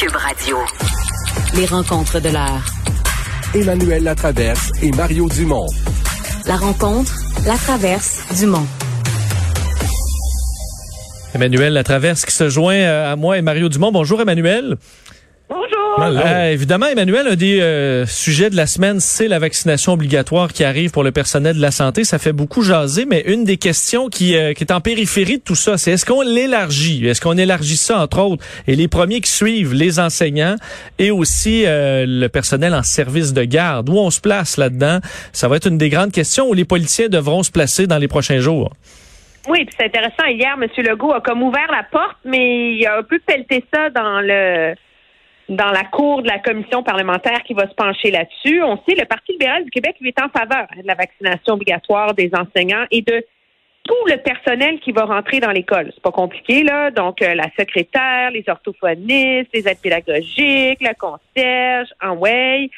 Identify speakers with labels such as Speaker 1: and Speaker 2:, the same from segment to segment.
Speaker 1: Cube Radio.
Speaker 2: Les rencontres de l'heure.
Speaker 3: Emmanuel Latraverse et Mario Dumont.
Speaker 2: La rencontre, la traverse, Dumont.
Speaker 4: Emmanuel Latraverse qui se joint euh, à moi et Mario Dumont. Bonjour Emmanuel. Euh, évidemment, Emmanuel, un des euh, sujets de la semaine, c'est la vaccination obligatoire qui arrive pour le personnel de la santé. Ça fait beaucoup jaser, mais une des questions qui, euh, qui est en périphérie de tout ça, c'est est-ce qu'on l'élargit? Est-ce qu'on élargit ça, entre autres? Et les premiers qui suivent, les enseignants et aussi le personnel en service de garde. Où on se place là-dedans? Ça va être une des grandes questions où les policiers devront se placer dans les prochains jours.
Speaker 5: Oui, c'est intéressant. Hier, M. Legault a comme ouvert la porte, mais il a un peu pelleté ça dans le dans la cour de la commission parlementaire qui va se pencher là-dessus. On sait, le Parti libéral du Québec, est en faveur de la vaccination obligatoire des enseignants et de tout le personnel qui va rentrer dans l'école. C'est pas compliqué, là. Donc, euh, la secrétaire, les orthophonistes, les aides pédagogiques, le concierge, en way.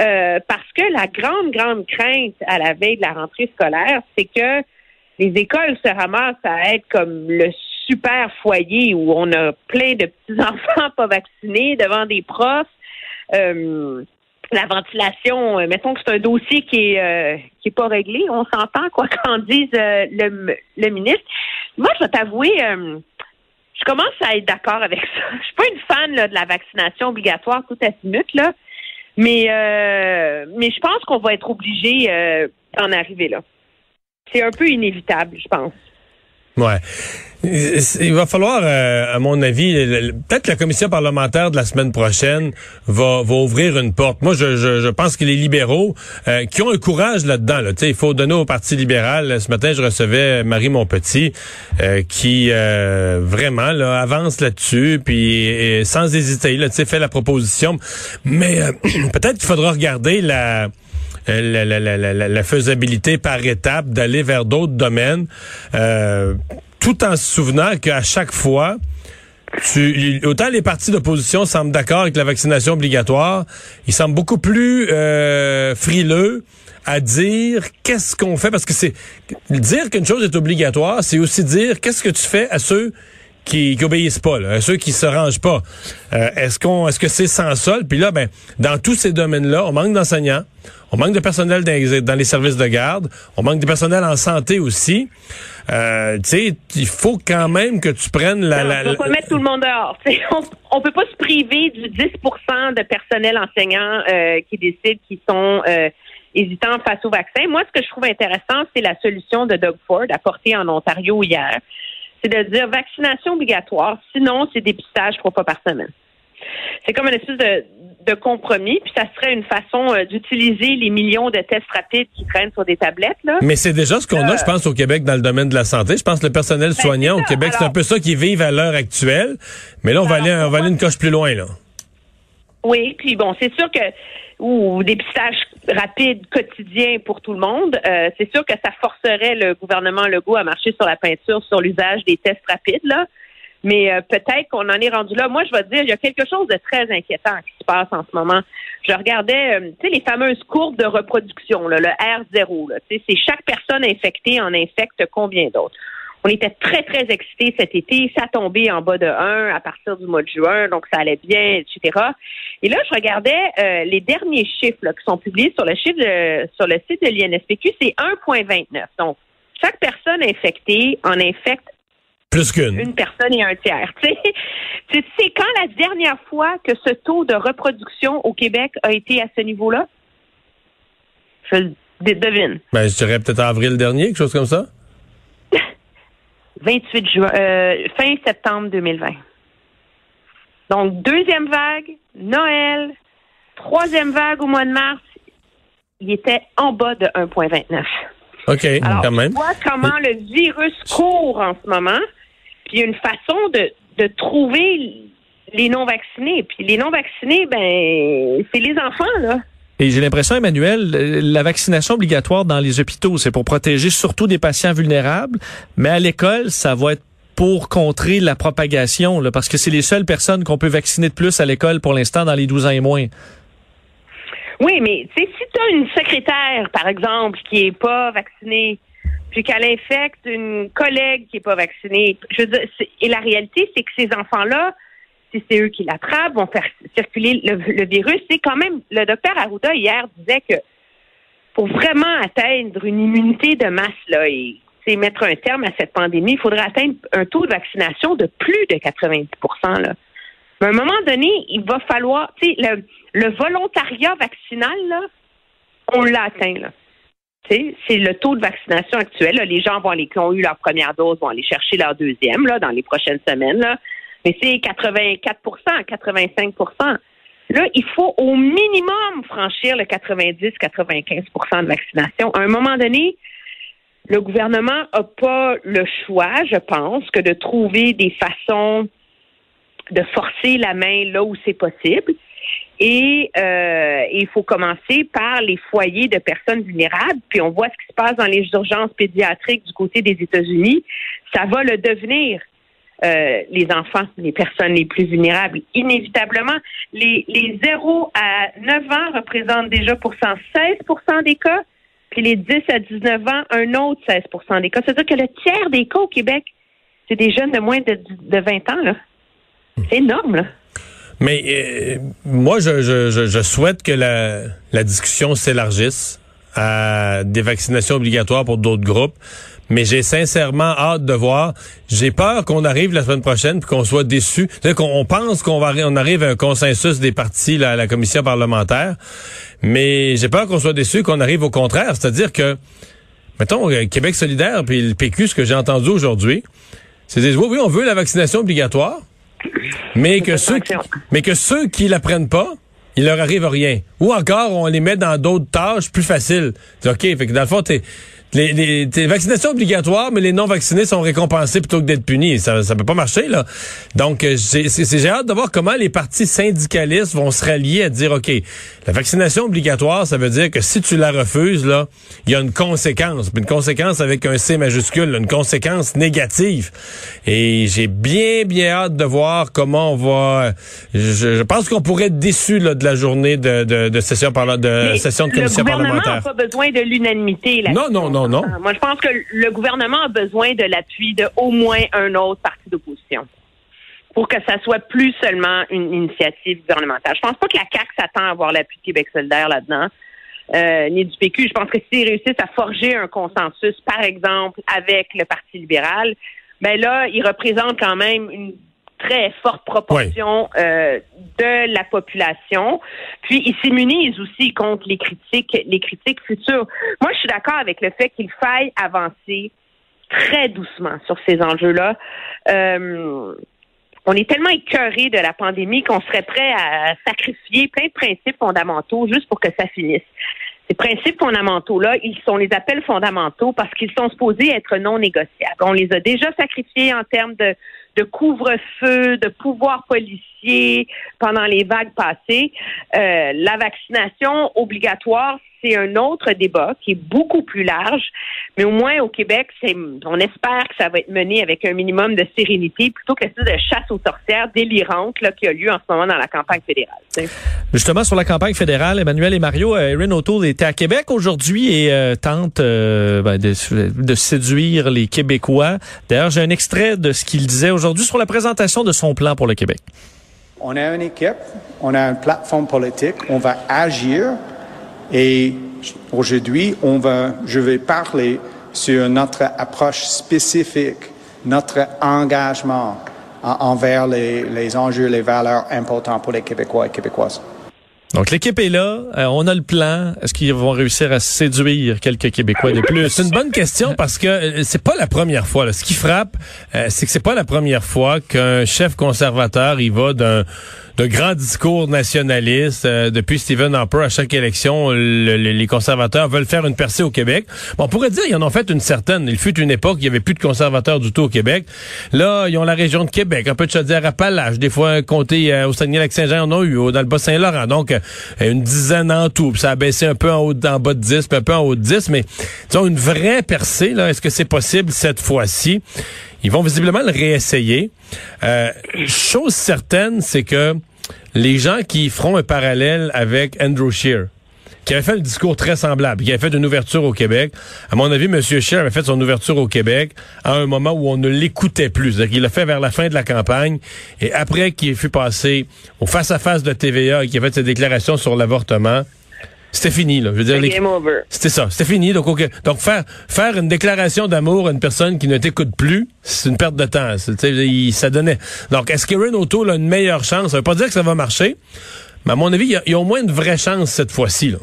Speaker 5: Euh, parce que la grande, grande crainte à la veille de la rentrée scolaire, c'est que les écoles se ramassent à être comme le super foyer où on a plein de petits-enfants pas vaccinés devant des profs. Euh, la ventilation, euh, mettons que c'est un dossier qui est euh, qui est pas réglé, on s'entend quoi qu'en dise le, le ministre. Moi, je vais t'avouer, je commence à être d'accord avec ça. Je suis pas une fan de la vaccination obligatoire tout à minute là, mais mais je pense qu'on va être obligé d'en arriver là. C'est un peu inévitable, je pense.
Speaker 6: Ouais. Il va falloir, euh, à mon avis, peut-être la commission parlementaire de la semaine prochaine va, va ouvrir une porte. Moi, je, je, pense que les libéraux euh, qui ont un courage là-dedans, là, il faut donner au Parti libéral. Ce matin, je recevais Marie Montpetit euh, qui vraiment là, avance là-dessus, puis sans hésiter, là, fait la proposition. Mais peut-être qu'il faudra regarder la la, la, faisabilité par étape d'aller vers d'autres domaines, euh, tout en se souvenant qu'à chaque fois, tu, autant les partis d'opposition semblent d'accord avec la vaccination obligatoire, ils semblent beaucoup plus euh, frileux à dire qu'est-ce qu'on fait. Parce que c'est dire qu'une chose est obligatoire, c'est aussi dire qu'est-ce que tu fais à ceux qui, qui obéissent pas, là, ceux qui se rangent pas. Euh, est-ce qu'on, est-ce que c'est sans sol Puis là, ben, dans tous ces domaines-là, on manque d'enseignants, on manque de personnel dans, les services de garde, on manque de personnel en santé aussi. Euh, tu sais, il faut quand même que tu prennes la.
Speaker 5: la, on peut pas mettre tout le monde dehors. on, on peut pas se priver du 10% de personnel enseignant euh, qui décident qui sont euh, hésitants face au vaccin. Moi, ce que je trouve intéressant, c'est la solution de Doug Ford apportée en Ontario hier c'est de dire vaccination obligatoire, sinon c'est dépistage trois fois par semaine. C'est comme une espèce de, compromis, puis ça serait une façon euh, d'utiliser les millions de tests rapides qui traînent sur des tablettes. Là.
Speaker 6: Mais c'est déjà ce qu'on a, je pense, au Québec dans le domaine de la santé. Je pense que le personnel ben, soignant au Québec, c'est un peu ça qu'ils vivent à l'heure actuelle. Mais là, on va aller, on va aller une coche plus loin, là.
Speaker 5: Oui, puis bon, c'est sûr que ou dépistage rapide quotidien pour tout le monde, euh, c'est sûr que ça forcerait le gouvernement Legault à marcher sur la peinture sur l'usage des tests rapides là. Mais euh, peut-être qu'on en est rendu là. Moi, je vais te dire, il y a quelque chose de très inquiétant qui se passe en ce moment. Je regardais, euh, tu sais, les fameuses courbes de reproduction, là, le R0. C'est chaque personne infectée en infecte combien d'autres? On était très, très excités cet été. Ça tombait en bas de 1 à partir du mois de juin, donc ça allait bien, etc. Et là, je regardais euh, les derniers chiffres qui sont publiés sur le chiffre sur le site de l'INSPQ, c'est 1,29. Donc, chaque personne infectée en infecte
Speaker 6: plus qu'une.
Speaker 5: Une personne et un tiers. Tu sais, quand la dernière fois que ce taux de reproduction au Québec a été à ce niveau-là? Je devine.
Speaker 6: Ben, je dirais peut-être avril dernier, quelque chose comme ça.
Speaker 5: 28 juin, euh, fin septembre 2020. Donc, deuxième vague, Noël, troisième vague au mois de mars, il était en bas de 1,29.
Speaker 6: OK, quand même.
Speaker 5: Tu vois comment le virus court en ce moment, puis il y a une façon de, de trouver les non-vaccinés. Puis les non-vaccinés, ben, c'est les enfants, là.
Speaker 4: Et j'ai l'impression, Emmanuel, euh, la vaccination obligatoire dans les hôpitaux, c'est pour protéger surtout des patients vulnérables, mais à l'école, ça va être pour contrer la propagation, là, parce que c'est les seules personnes qu'on peut vacciner de plus à l'école pour l'instant dans les 12 ans et moins.
Speaker 5: Oui, mais si tu as une secrétaire, par exemple, qui est pas vaccinée, puis qu'elle infecte une collègue qui est pas vaccinée, je veux dire, et la réalité, c'est que ces enfants-là, si c'est eux qui l'attrapent, vont faire circuler le, virus. C'est quand même, le docteur Arruda hier disait que pour vraiment atteindre une immunité de masse là et mettre un terme à cette pandémie, il faudrait atteindre un taux de vaccination de plus de 90 là. Mais à un moment donné, il va falloir, tu sais, le, volontariat vaccinal, là, on l'a atteint, là. C'est le taux de vaccination actuel. Les gens vont aller, qui ont eu leur première dose vont aller chercher leur deuxième là, dans les prochaines semaines. Là. Mais c'est 84% 85% Là, il faut au minimum franchir le 90-95% de vaccination. À un moment donné, le gouvernement n'a pas le choix, je pense, que de trouver des façons de forcer la main là où c'est possible. Et euh, il faut commencer par les foyers de personnes vulnérables. Puis on voit ce qui se passe dans les urgences pédiatriques du côté des États-Unis. Ça va le devenir. Euh, les enfants, les personnes les plus vulnérables. Inévitablement, les, les 0 à 9 ans représentent déjà pour 16% des cas, puis les 10 à 19 ans, un autre 16% des cas. C'est-à-dire que le tiers des cas au Québec, c'est des jeunes de moins de, de 20 ans. C'est énorme.
Speaker 6: Mais euh, moi, je, je, je, souhaite que la, la discussion s'élargisse à des vaccinations obligatoires pour d'autres groupes. Mais j'ai sincèrement hâte de voir. J'ai peur qu'on arrive la semaine prochaine puis qu'on soit déçu. Qu'on pense qu'on va on arrive à un consensus des partis là, à la commission parlementaire. Mais j'ai peur qu'on soit déçu, qu'on arrive au contraire. C'est-à-dire que, mettons, euh, Québec solidaire puis le PQ, ce que j'ai entendu aujourd'hui, c'est dire oui, oui, on veut la vaccination obligatoire. Mais que, ceux qui, mais que ceux qui la prennent pas, il leur arrive rien. Ou encore, on les met dans d'autres tâches plus faciles. OK, fait que dans le fond, t'es les, les, vaccinations obligatoires, mais les non-vaccinés sont récompensés plutôt que d'être punis. Ça ça peut pas marcher, là. Donc, euh, j'ai hâte de voir comment les partis syndicalistes vont se rallier à dire, OK, la vaccination obligatoire, ça veut dire que si tu la refuses, là, il y a une conséquence. Une conséquence avec un C majuscule, une conséquence négative. Et j'ai bien, bien hâte de voir comment on va... Je, pense qu'on pourrait être déçu là, de la journée de, de, de session, par, de, session de commission parlementaire. Le
Speaker 5: gouvernement n'a pas besoin de l'unanimité.
Speaker 6: Non, non, non.
Speaker 5: Moi, je pense que le gouvernement a besoin de l'appui de au moins un autre parti d'opposition pour que ça soit plus seulement une initiative gouvernementale. Je pense pas que la CAQ s'attend à avoir l'appui de Québec solidaire là-dedans. Euh, ni du PQ. Je pense que s'ils réussissent à forger un consensus, par exemple, avec le Parti libéral, ben là, ils représentent quand même une très forte proportion euh, de la population. Puis ils s'immunisent aussi contre les critiques, les critiques futures. Moi, je suis d'accord avec le fait qu'il faille avancer très doucement sur ces enjeux-là. Euh, on est tellement écœuré de la pandémie qu'on serait prêt à sacrifier plein de principes fondamentaux juste pour que ça finisse. Ces principes fondamentaux-là, ils sont les appels fondamentaux parce qu'ils sont supposés être non négociables. On les a déjà sacrifiés en termes de couvre-feu, de pouvoir policier pendant les vagues passées. Euh, la vaccination obligatoire, c'est un autre débat qui est beaucoup plus large, mais au moins au Québec, c'est, on espère que ça va être mené avec un minimum de sérénité plutôt que cette de chasse aux sorcières délirante là, qui a lieu en ce moment dans la campagne fédérale.
Speaker 4: Justement, sur la campagne fédérale, Emmanuel et Mario, euh, Erin O'Toole était à Québec aujourd'hui et euh, tente euh, ben, de, de, séduire les Québécois. D'ailleurs, j'ai un extrait de ce qu'il disait aujourd'hui sur la présentation de son plan pour le Québec.
Speaker 1: On a une équipe, on a une plateforme politique, on va agir et aujourd'hui, on va, je vais parler sur notre approche spécifique, notre engagement envers les, enjeux, les valeurs importantes pour les Québécois et Québécoises.
Speaker 4: Donc l'équipe est là, euh, on a le plan. Est-ce qu'ils vont réussir à séduire quelques Québécois de plus?
Speaker 6: C'est une bonne question parce que euh, c'est pas la première fois. Ce qui frappe, euh, c'est que c'est pas la première fois qu'un chef conservateur il va d'un de grands discours nationalistes. Depuis Stephen Harper, à chaque élection, les conservateurs veulent faire une percée au Québec. Bon, on pourrait dire qu'ils en ont fait une certaine. Il fut une époque, il y avait plus de conservateurs du tout au Québec. Là, ils ont la région de Québec, un peu de Chaudière-Appalaches, des fois un comté euh, au Saguenay-Lac-Saint-Jean, en ont eu, dans le Bas-Saint-Laurent. Donc, une dizaine en tout. ça a baissé un peu en haut, en bas de 10, puis un peu en haut de 10. Mais, disons, une vraie percée, là, est-ce que c'est possible cette fois-ci? Ils vont visiblement le réessayer. Euh, chose certaine, c'est que les gens qui feront un parallèle avec Andrew Scheer, qui avait fait un discours très semblable, qui avait fait une ouverture au Québec. À mon avis, M. Scheer avait fait son ouverture au Québec à un moment où on ne l'écoutait plus. C'est-à-dire qu'il l'a fait vers la fin de la campagne et après qu'il fut passé au face-à-face de TVA et qu'il a fait ses déclarations sur l'avortement, c'était fini, là. Je veux dire, les-
Speaker 5: Game over.
Speaker 6: c'était ça, c'était fini. Donc, donc faire faire une déclaration d'amour à une personne qui ne t'écoute plus, c'est une perte de temps. Il- ça donnait. Donc, est-ce qu'Erin O'Toole a une meilleure chance? Ça veut pas dire que ça va marcher, mais à mon avis, il y y a au moins une vraie chance cette fois-ci.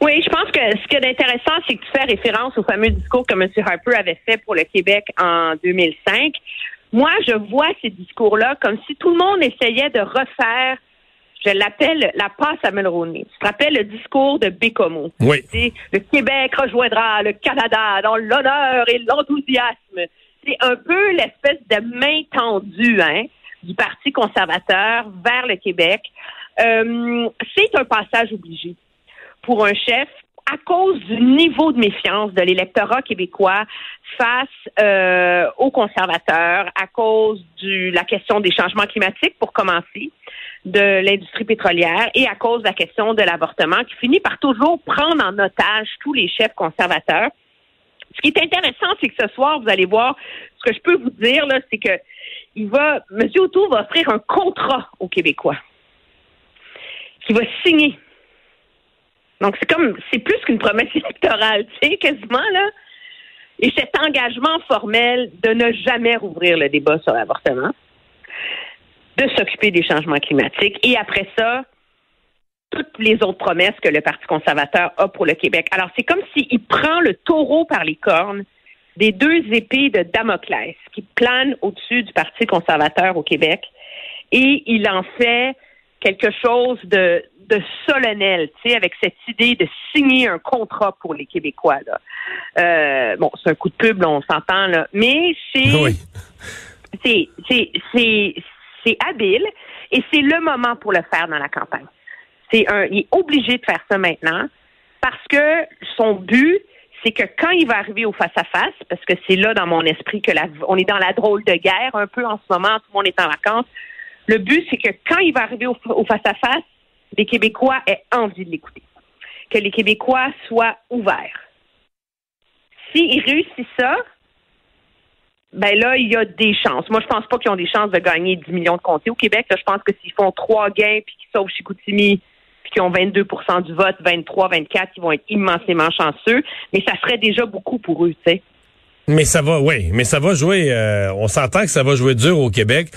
Speaker 5: Oui, je pense que ce qui est intéressant, c'est que tu fais référence au fameux discours que M. Harper avait fait pour le Québec en 2005. Moi, je vois ces discours-là comme si tout le monde essayait de refaire, je l'appelle la passe à Mulroney. Tu te rappelles le discours de Bécomo?
Speaker 6: Oui.
Speaker 5: C'est le Québec rejoindra le Canada dans l'honneur et l'enthousiasme. C'est un peu l'espèce de main tendue hein, du Parti conservateur vers le Québec. Euh, c'est un passage obligé pour un chef à cause du niveau de méfiance de l'électorat québécois face euh, aux conservateurs, à cause de la question des changements climatiques, pour commencer, de l'industrie pétrolière, et à cause de la question de l'avortement, qui finit par toujours prendre en otage tous les chefs conservateurs. Ce qui est intéressant, c'est que ce soir, vous allez voir, ce que je peux vous dire, là, c'est que il va, M. O'Toole va offrir un contrat aux Québécois qui va signer donc, c'est comme, c'est plus qu'une promesse électorale, tu sais, quasiment, là. Et cet engagement formel de ne jamais rouvrir le débat sur l'avortement, de s'occuper des changements climatiques, et après ça, toutes les autres promesses que le Parti conservateur a pour le Québec. Alors, c'est comme s'il prend le taureau par les cornes des deux épées de Damoclès qui planent au-dessus du Parti conservateur au Québec, et il en fait quelque chose de, de solennel, tu sais, avec cette idée de signer un contrat pour les Québécois. Là. Euh, bon, c'est un coup de pub, là, on s'entend, là, mais c'est
Speaker 6: Oui.
Speaker 5: c'est c'est c'est c'est habile et c'est le moment pour le faire dans la campagne. C'est un, il est obligé de faire ça maintenant parce que son but, c'est que quand il va arriver au face à face, parce que c'est là dans mon esprit que on est dans la drôle de guerre un peu en ce moment, tout le monde est en vacances. Le but, c'est que quand il va arriver au, au face à face, les Québécois aient envie de l'écouter, que les Québécois soient ouverts. S'il réussit ça, ben là, il y a des chances. Moi, je pense pas qu'ils ont des chances de gagner 10 millions de comtés au Québec. Je pense que s'ils font trois gains puis qu'ils sauvent Chicoutimi puis qu'ils ont 22 du vote, 23, 24, ils vont être immensément chanceux. Mais ça serait déjà beaucoup pour eux, tu sais.
Speaker 6: Mais ça va, oui, mais ça va jouer. euh, on s'entend que ça va jouer dur au Québec.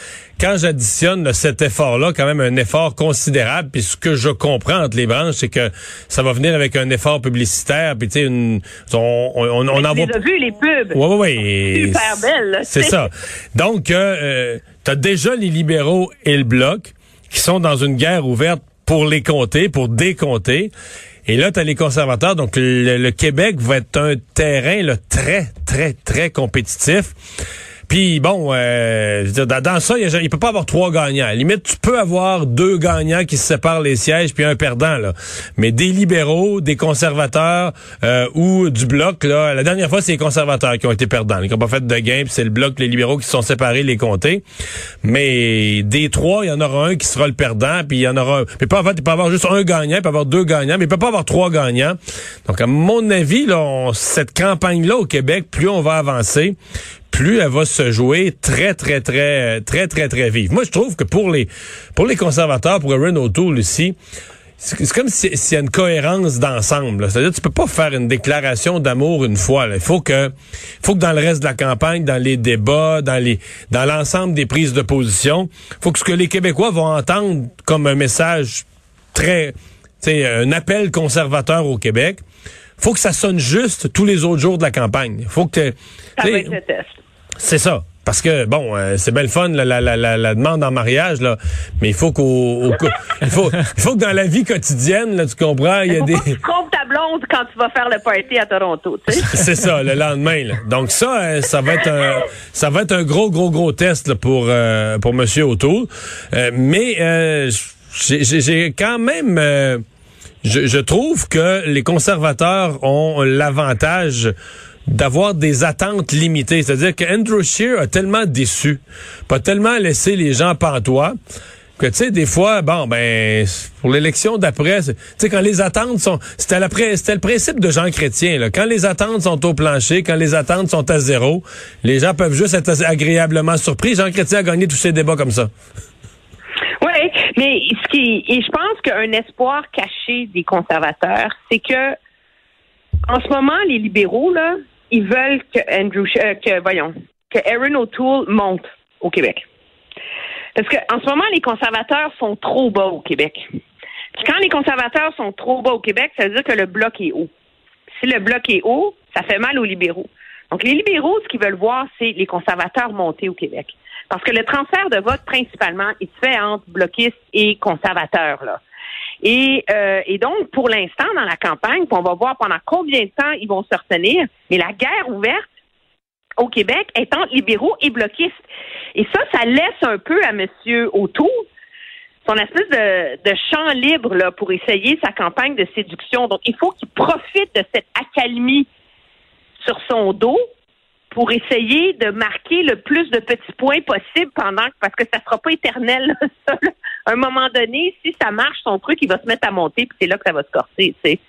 Speaker 6: Quand j'additionne cet effort-là, quand même un effort considérable. Puis ce que je comprends entre les branches, c'est que ça va venir avec un effort publicitaire. Puis tu sais, une, on, on, on en voit.
Speaker 5: vus, les pubs.
Speaker 6: Ouais, ouais, ouais.
Speaker 5: Super belle, là,
Speaker 6: C'est ça. Donc, euh, tu as déjà les libéraux et le bloc qui sont dans une guerre ouverte pour les compter, pour décompter. Et là, tu as les conservateurs. Donc, le, le Québec va être un terrain là, très, très, très compétitif. Puis bon, euh, je veux dire, dans, ça, il, peut pas avoir trois gagnants. À la limite, tu peux avoir deux gagnants qui se séparent les sièges puis un perdant là. Mais des libéraux, des conservateurs euh, ou du bloc là, la dernière fois c'est les conservateurs qui ont été perdants, qui n'ont pas fait de gain, puis c'est le bloc, les libéraux qui se sont séparés les comptés. Mais des trois, il y en aura un qui sera le perdant, puis il y en aura un. Mais pas en fait, il peut avoir juste un gagnant, il peut avoir deux gagnants, mais il peut pas avoir trois gagnants. Donc à mon avis là, on- cette campagne là au Québec, plus on va avancer, plus elle va se jouer très, très, très, très, très, très vive. Moi, je trouve que pour les, pour les conservateurs, pour Erin O'Toole ici, c'est c'est comme si- s'il y a une cohérence d'ensemble. C'est-à-dire, tu peux pas faire une déclaration d'amour une fois. là. Il faut que, faut que dans le reste de la campagne, dans les débats, dans les, dans l'ensemble des prises de position, faut que ce que les Québécois vont entendre comme un message très, sais, un appel conservateur au Québec, faut que ça sonne juste tous les autres jours de la campagne. Faut que,
Speaker 5: Ça
Speaker 6: tu sais,
Speaker 5: va être le test.
Speaker 6: c'est ça. Parce que bon, euh, c'est belle fun la, la, la, la, demande en mariage là, mais il faut qu'au au- il faut il faut que dans la vie quotidienne là, tu comprends, il y a
Speaker 5: Faut
Speaker 6: des
Speaker 5: pas que tu trompes ta blonde quand tu vas faire le party à Toronto, tu sais?
Speaker 6: c'est ça le lendemain là. Donc ça euh, ça va être un ça va être un gros gros gros test là, pour euh, pour monsieur O'Toole. Euh, mais euh, j'ai quand même euh, je, trouve que les conservateurs ont l'avantage d'avoir des attentes limitées. C'est-à-dire que Andrew Scheer a tellement déçu, pas tellement laissé les gens pantois, que tu sais des fois bon ben pour l'élection d'après tu sais quand les attentes sont c'était c'était le principe de Jean Chrétien là. Quand les attentes sont au plancher quand les attentes sont à zéro les gens peuvent juste être agréablement surpris. Jean Chrétien a gagné tous ces débats comme ça
Speaker 5: oui mais ce qui et je pense qu'un espoir caché des conservateurs c'est que en ce moment les libéraux là ils veulent que Andrew euh, que voyons que Aaron O'Toole monte au Québec parce qu'en ce moment, les conservateurs sont trop bas au Québec. quand les conservateurs sont trop bas au Québec, ça veut dire que le bloc est haut. Si le bloc est haut, ça fait mal aux libéraux. Donc, les libéraux, ce qu'ils veulent voir, c'est les conservateurs monter au Québec. Parce que le transfert de vote, principalement, il se fait entre bloquistes et conservateurs. Là. Et, euh, et donc, pour l'instant, dans la campagne, on va voir pendant combien de temps ils vont se retenir, mais la guerre ouverte, au Québec étant libéraux et bloquistes. Et ça, ça laisse un peu à M. Auto son espèce de, champ libre là, pour essayer sa campagne de séduction. Donc, il faut qu'il profite de cette accalmie sur son dos pour essayer de marquer le plus de petits points possible pendant parce que ça sera pas éternel. À un moment donné, si ça marche, son truc, il va se mettre à monter, puis c'est là que ça va se corser. Tu sais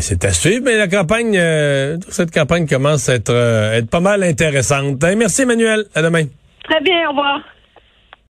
Speaker 6: c'est à suivre, mais la campagne, euh, cette campagne commence à être, euh, être pas mal intéressante. merci Emmanuel, à demain.
Speaker 5: Très bien, au revoir.